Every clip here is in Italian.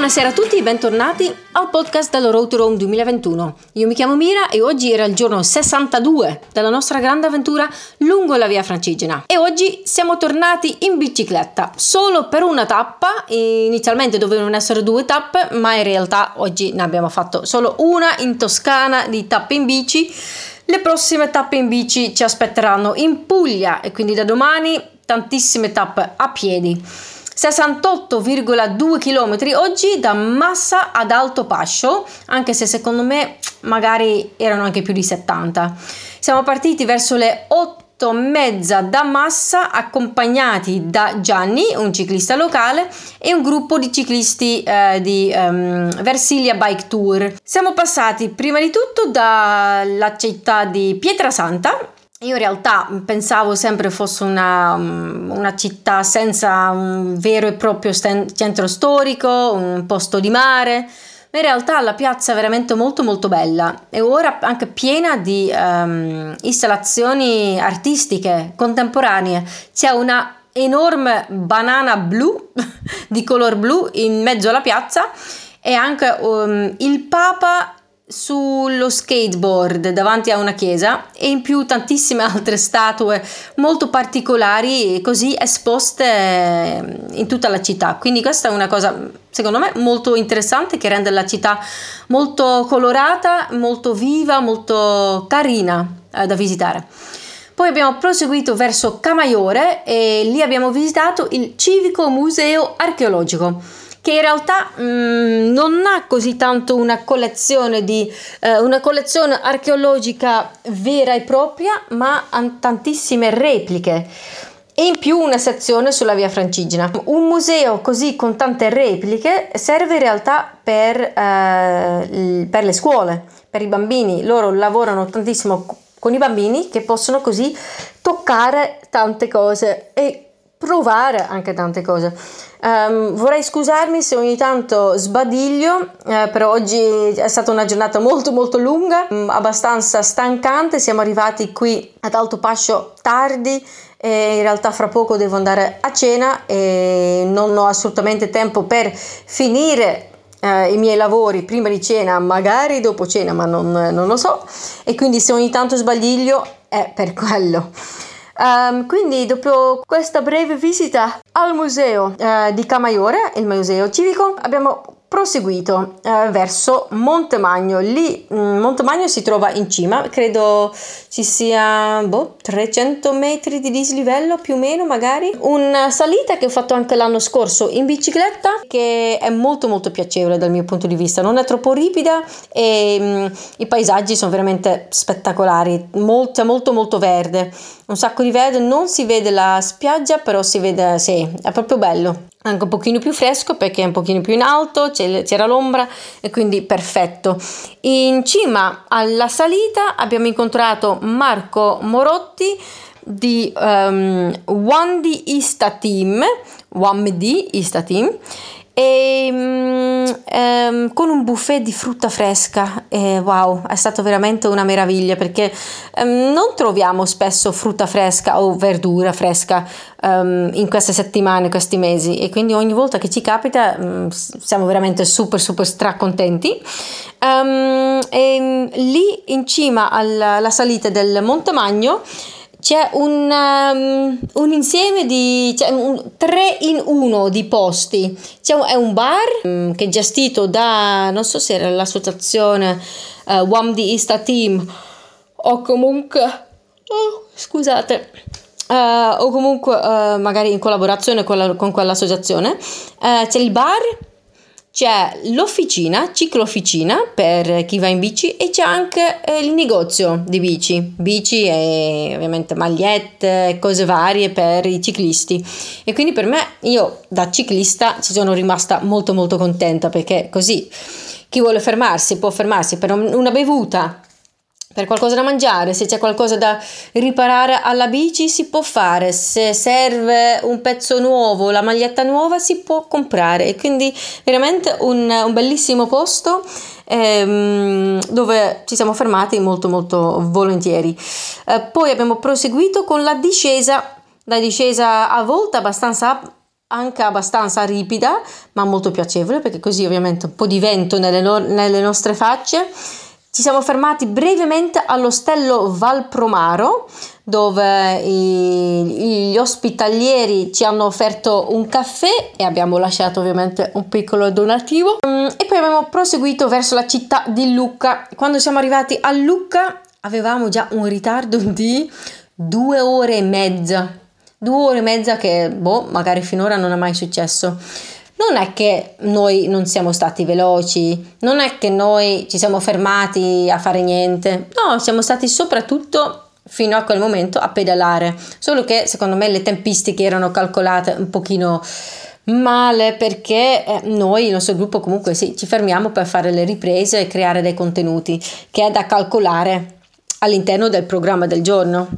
Buonasera a tutti e bentornati al podcast della Road to Rome 2021. Io mi chiamo Mira e oggi era il giorno 62 della nostra grande avventura lungo la via Francigena. E oggi siamo tornati in bicicletta, solo per una tappa. Inizialmente dovevano essere due tappe, ma in realtà oggi ne abbiamo fatto solo una in Toscana di tappe in bici. Le prossime tappe in bici ci aspetteranno in Puglia e quindi da domani tantissime tappe a piedi. 68,2 km oggi da Massa ad Alto Pascio, anche se secondo me magari erano anche più di 70. Siamo partiti verso le 8 mezza da Massa accompagnati da Gianni, un ciclista locale, e un gruppo di ciclisti eh, di um, Versilia Bike Tour. Siamo passati prima di tutto dalla città di Pietrasanta io in realtà pensavo sempre fosse una, una, città senza un vero e proprio centro storico, un posto di mare, ma in realtà la piazza è veramente molto molto bella e ora anche piena di um, installazioni artistiche contemporanee. C'è una enorme banana blu di color blu in mezzo alla piazza e anche um, il Papa sullo skateboard davanti a una chiesa e in più tantissime altre statue molto particolari così esposte in tutta la città. Quindi questa è una cosa secondo me molto interessante che rende la città molto colorata molto viva molto carina eh, da visitare. Poi abbiamo proseguito verso Camaiore e lì abbiamo visitato il Civico Museo Archeologico che in realtà mh, mm, non ha così tanto una collezione di eh, una collezione archeologica vera e propria, ma ha tantissime repliche e in più una sezione sulla via Francigena. Un museo così con tante repliche serve in realtà per, eh, per le scuole, per i bambini. Loro lavorano tantissimo con i bambini che possono così toccare tante cose e provare anche tante cose. Um, vorrei scusarmi se ogni tanto sbadiglio, eh, però oggi è stata una giornata molto molto lunga, um, abbastanza stancante, siamo arrivati qui ad Alto Pascio tardi e in realtà fra poco devo andare a cena e non ho assolutamente tempo per finire Uh, i miei lavori prima di cena, magari dopo cena, ma non, non, lo so. E quindi se ogni tanto sbagliglio è per quello. Um, quindi dopo questa breve visita al museo uh, di Camaiore, il museo civico, abbiamo proseguito eh, verso Montemagno. Lì mm, Montemagno si trova in cima, credo ci sia boh, 300 metri di dislivello più o meno magari. Una salita che ho fatto anche l'anno scorso in bicicletta che è molto molto piacevole dal mio punto di vista, non è troppo ripida e mm, i paesaggi sono veramente spettacolari, molto molto molto verde, un sacco di verde, non si vede la spiaggia però si vede, sì, è proprio bello anche un pochino più fresco perché è un pochino più in alto, c'era l'ombra e quindi perfetto. In cima alla salita abbiamo incontrato Marco Morotti di um, One D Ista Team, One D Ista Team e um, con un buffet di frutta fresca. E wow è stato veramente una meraviglia perché um, non troviamo spesso frutta fresca o verdura fresca um, in queste settimane questi mesi. E quindi ogni volta che ci capita siamo veramente super super stracontenti. E lì in cima alla, alla salita del Monte Magno c'è un, um, un insieme di cioè un, tre in uno di posti. C'è un, è un bar um, che è gestito da non so se era l'associazione uh, eh, One di Ista Team o comunque oh, scusate uh, o comunque uh, magari in collaborazione con, la, con quell'associazione. c'è il bar c'è l'officina, ciclofficina per chi va in bici e c'è anche eh, il negozio di bici, bici e ovviamente magliette, cose varie per i ciclisti. E quindi per me, io da ciclista ci sono rimasta molto molto contenta perché così chi vuole fermarsi può fermarsi per una bevuta per qualcosa da mangiare, se c'è qualcosa da riparare alla bici si può fare, se serve un pezzo nuovo, la maglietta nuova si può comprare e quindi veramente un, un bellissimo posto ehm, dove ci siamo fermati molto molto volentieri. Eh, poi abbiamo proseguito con la discesa, la discesa a volte abbastanza anche abbastanza ripida, ma molto piacevole perché così ovviamente un po' di vento nelle, no- nelle nostre facce. Ci siamo fermati brevemente all'ostello Valpromaro dove i, gli ospitalieri ci hanno offerto un caffè e abbiamo lasciato ovviamente un piccolo donativo mm, e poi abbiamo proseguito verso la città di Lucca. Quando siamo arrivati a Lucca avevamo già un ritardo di due ore e mezza. Due ore e mezza che, boh, magari finora non è mai successo non è che noi non siamo stati veloci, non è che noi ci siamo fermati a fare niente, no, siamo stati soprattutto fino a quel momento a pedalare, solo che secondo me le tempistiche erano calcolate un pochino male perché eh, noi, il nostro gruppo comunque sì, ci fermiamo per fare le riprese e creare dei contenuti che è da calcolare all'interno del programma del giorno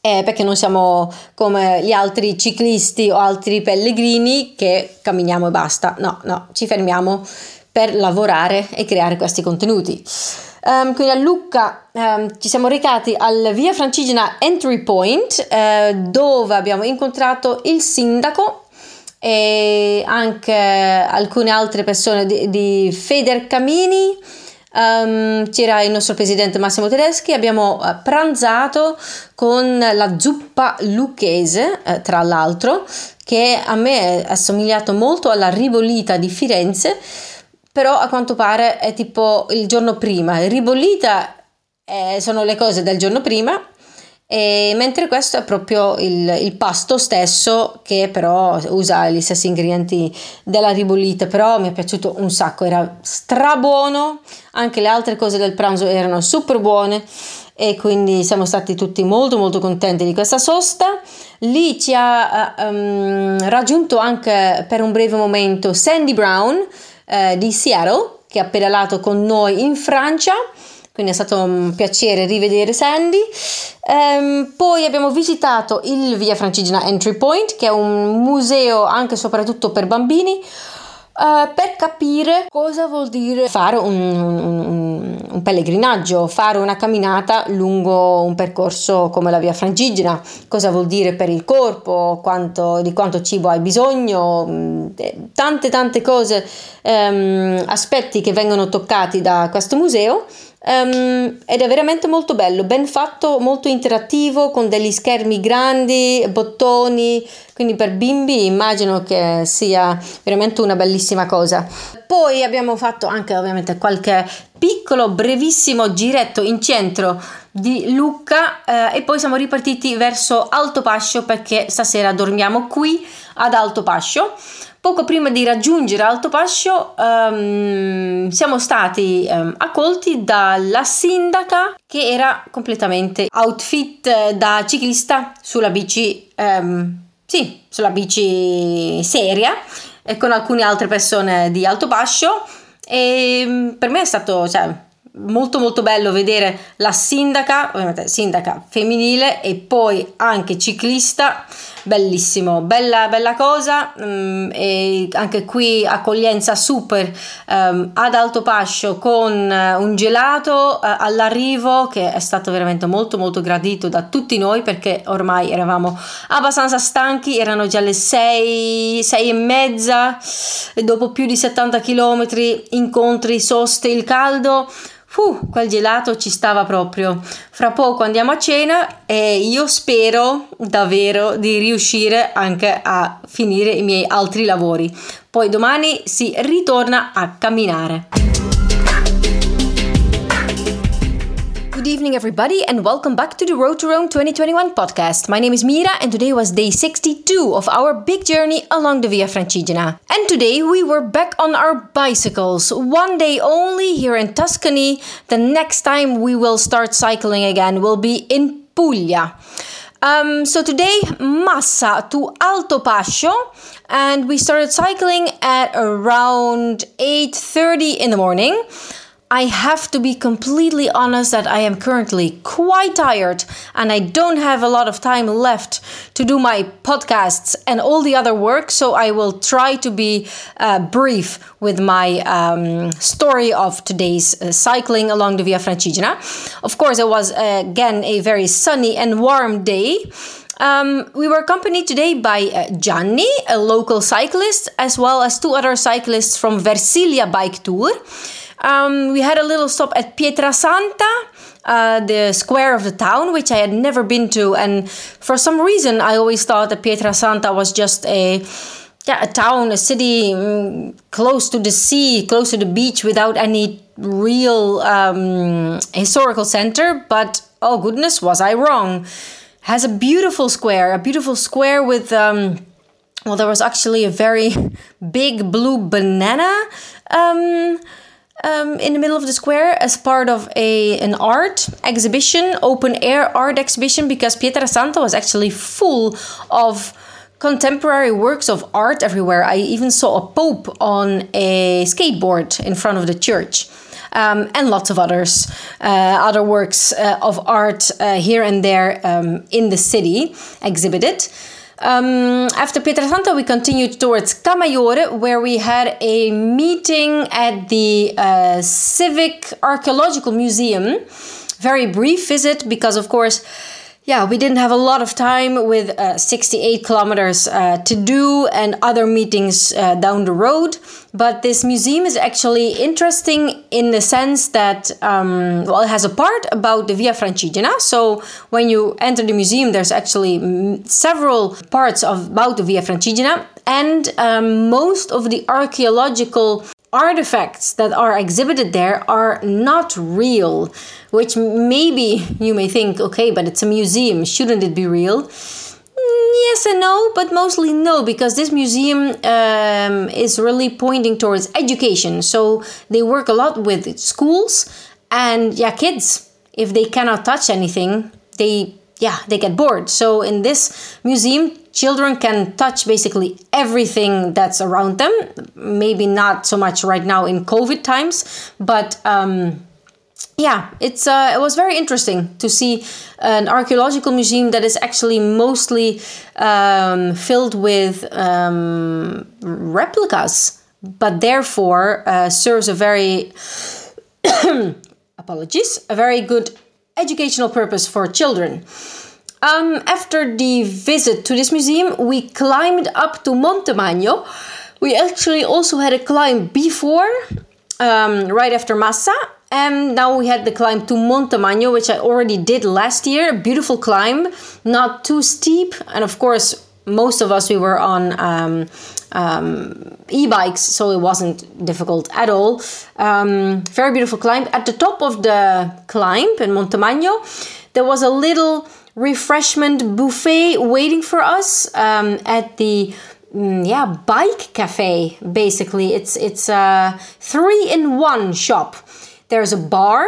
eh, perché non siamo come gli altri ciclisti o altri pellegrini che camminiamo e basta. No, no, ci fermiamo per lavorare e creare questi contenuti. Um, quindi a Lucca um, ci siamo recati al Via Francigena Entry Point uh, dove abbiamo incontrato il sindaco e anche alcune altre persone di, di Federcamini Um, c'era il nostro presidente Massimo Tedeschi, abbiamo uh, pranzato con la zuppa lucchese, uh, tra l'altro, che a me è assomigliato molto alla ribollita di Firenze, però a quanto pare è tipo il giorno prima. Ribollita eh, sono le cose del giorno prima e mentre questo è proprio il, il, pasto stesso che però usa gli stessi ingredienti della ribollita però mi è piaciuto un sacco era strabuono anche le altre cose del pranzo erano super buone e quindi siamo stati tutti molto molto contenti di questa sosta. Lì ci ha um, raggiunto anche per un breve momento Sandy Brown eh, di Seattle che ha pedalato con noi in Francia quindi è stato un piacere rivedere Sandy. Ehm, poi abbiamo visitato il Via Francigena Entry Point, che è un museo anche e soprattutto per bambini. Uh, per capire cosa vuol dire fare un, un, un, pellegrinaggio, fare una camminata lungo un percorso come la via Francigena, cosa vuol dire per il corpo, quanto, di quanto cibo hai bisogno, mm, tante tante cose, um, aspetti che vengono toccati da questo museo Um, ed è veramente molto bello, ben fatto, molto interattivo, con degli schermi grandi, bottoni, quindi per bimbi immagino che sia veramente una bellissima cosa. Poi abbiamo fatto anche ovviamente qualche piccolo, brevissimo giretto in centro di Lucca eh, e poi siamo ripartiti verso Alto Pascio perché stasera dormiamo qui ad Alto Pascio. Poco prima di raggiungere Alto Pascio um, siamo stati um, accolti dalla sindaca che era completamente outfit da ciclista sulla bici, um, sì, sulla bici seria e con alcune altre persone di Alto Pascio. E per me è stato cioè, molto molto bello vedere la sindaca, ovviamente sindaca femminile e poi anche ciclista bellissimo, bella, bella cosa um, e anche qui accoglienza super um, ad Alto Pascio con uh, un gelato uh, all'arrivo che è stato veramente molto molto gradito da tutti noi perché ormai eravamo abbastanza stanchi, erano già le 6, 6 e mezza e dopo più di 70 km incontri, soste, il caldo Uh, quel gelato ci stava proprio. Fra poco andiamo a cena e io spero davvero di riuscire anche a finire i miei altri lavori. Poi domani si ritorna a camminare. Evening, everybody, and welcome back to the Road to Rome 2021 podcast. My name is Mira, and today was day 62 of our big journey along the Via Francigena. And today we were back on our bicycles, one day only here in Tuscany. The next time we will start cycling again will be in Puglia. Um, so today, Massa to Alto Pascio, and we started cycling at around 8:30 in the morning. I have to be completely honest that I am currently quite tired and I don't have a lot of time left to do my podcasts and all the other work. So I will try to be uh, brief with my um, story of today's uh, cycling along the Via Francigena. Of course, it was uh, again a very sunny and warm day. Um, we were accompanied today by uh, Gianni, a local cyclist, as well as two other cyclists from Versilia Bike Tour. Um, we had a little stop at Pietrasanta, uh, the square of the town, which I had never been to, and for some reason I always thought that Pietrasanta was just a yeah, a town, a city mm, close to the sea, close to the beach, without any real um, historical center. But oh goodness, was I wrong? Has a beautiful square, a beautiful square with. Um, well, there was actually a very big blue banana um, in the middle of the square as part of a an art exhibition, open air art exhibition, because Pietrasanta was actually full of contemporary works of art everywhere. I even saw a pope on a skateboard in front of the church. Um, and lots of others, uh, other works uh, of art uh, here and there um, in the city exhibited. Um, after Pietrasanta, we continued towards Camaiore, where we had a meeting at the uh, Civic Archaeological Museum. Very brief visit because, of course, yeah, we didn't have a lot of time with uh, 68 kilometers uh, to do and other meetings uh, down the road. But this museum is actually interesting in the sense that, um, well, it has a part about the Via Francigena. So when you enter the museum, there's actually mm, several parts of, about the Via Francigena. And um, most of the archaeological artifacts that are exhibited there are not real, which maybe you may think, okay, but it's a museum, shouldn't it be real? Mm, yes and no, but mostly no, because this museum um, is really pointing towards education. So they work a lot with schools and yeah, kids. If they cannot touch anything, they yeah they get bored. So in this museum, children can touch basically everything that's around them. Maybe not so much right now in COVID times, but um, yeah, it's uh, it was very interesting to see an archaeological museum that is actually mostly um, filled with um, replicas, but therefore uh, serves a very apologies a very good educational purpose for children. Um, after the visit to this museum, we climbed up to Monte Magno. We actually also had a climb before, um, right after Massa, and now we had the climb to Monte Magno, which I already did last year. A Beautiful climb, not too steep, and of course, most of us we were on um, um, e-bikes, so it wasn't difficult at all. Um, very beautiful climb. At the top of the climb in montemagno there was a little refreshment buffet waiting for us um, at the mm, yeah bike cafe basically it's it's a three in one shop there's a bar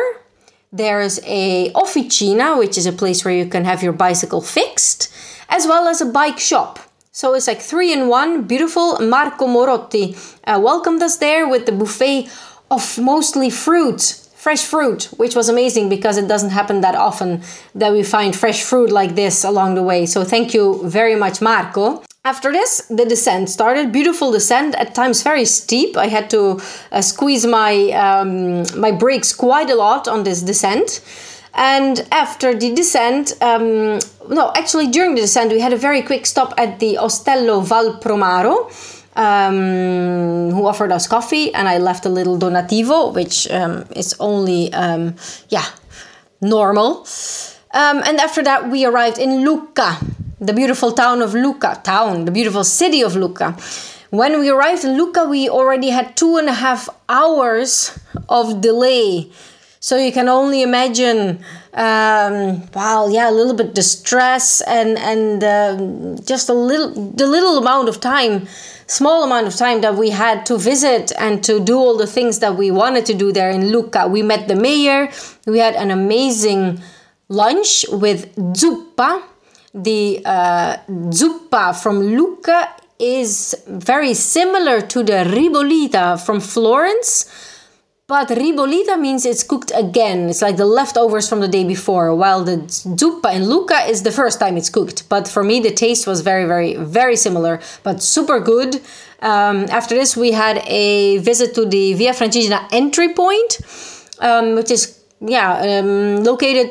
there's a officina which is a place where you can have your bicycle fixed as well as a bike shop so it's like three in one beautiful marco morotti uh, welcomed us there with the buffet of mostly fruit fresh fruit, which was amazing because it doesn't happen that often that we find fresh fruit like this along the way. So thank you very much, Marco. After this, the descent started. Beautiful descent, at times very steep. I had to uh, squeeze my um, my brakes quite a lot on this descent. And after the descent, um, no, actually during the descent, we had a very quick stop at the Ostello Val Promaro um, who offered us coffee, and I left a little donativo, which um, is only, um, yeah, normal. Um, and after that, we arrived in Lucca, the beautiful town of Lucca, town, the beautiful city of Lucca. When we arrived in Lucca, we already had two and a half hours of delay. So you can only imagine, um, wow, yeah, a little bit distress and and uh, just a little the little amount of time small amount of time that we had to visit and to do all the things that we wanted to do there in Lucca. We met the mayor, we had an amazing lunch with zuppa. The uh, zuppa from Lucca is very similar to the ribolita from Florence but ribolita means it's cooked again. It's like the leftovers from the day before, while the zuppa in Lucca is the first time it's cooked. But for me, the taste was very, very, very similar, but super good. Um, after this, we had a visit to the Via Francigena entry point, um, which is yeah um, located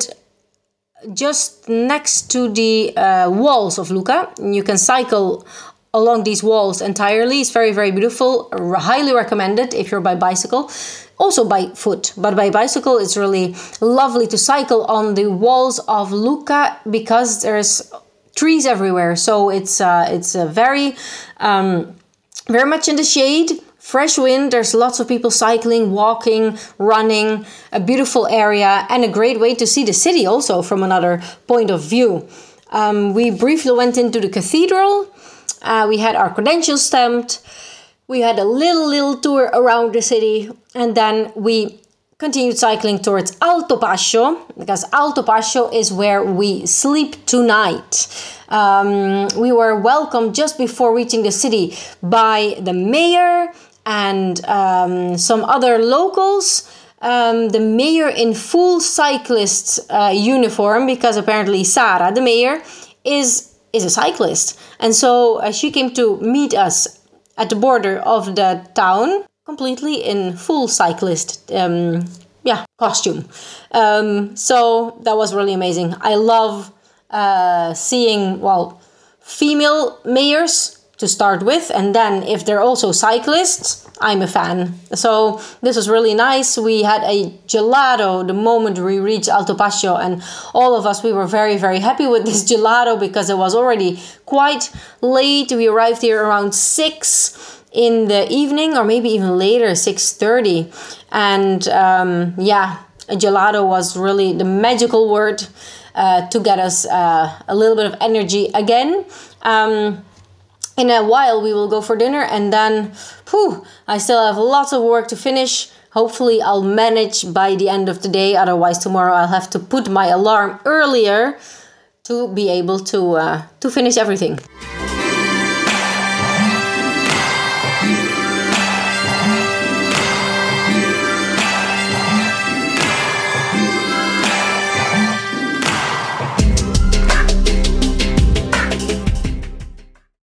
just next to the uh, walls of Lucca. You can cycle along these walls entirely. It's very, very beautiful. Highly recommended if you're by bicycle. Also by foot, but by bicycle, it's really lovely to cycle on the walls of Lucca because there's trees everywhere. So it's uh, it's a very um, very much in the shade fresh wind there's lots of people cycling walking running a beautiful area and a great way to see the city also from another point of view um, we briefly went into the cathedral uh, we had our credentials stamped we had a little little tour around the city and then we continued cycling towards Alto Pascio because Alto Pascio is where we sleep tonight. Um, we were welcomed just before reaching the city by the mayor and um, some other locals. Um, the mayor in full cyclist uh, uniform because apparently Sara, the mayor, is is a cyclist, and so uh, she came to meet us at the border of the town completely in full cyclist um, yeah costume. Um, so that was really amazing. I love uh, seeing well female mayors to start with. And then if they're also cyclists i'm a fan. So this was really nice. We had a gelato the moment we reached alto pascio and all of us we were very very happy with this gelato because it was already quite late. We arrived here around six in the evening or maybe even later 6.30 and um, yeah a gelato was really the magical word uh, to get us uh, a little bit of energy again. Um, in a while we will go for dinner and then whew, i still have lots of work to finish. Hopefully i'll manage by the end of the day otherwise tomorrow i'll have to put my alarm earlier to be able to uh, to finish everything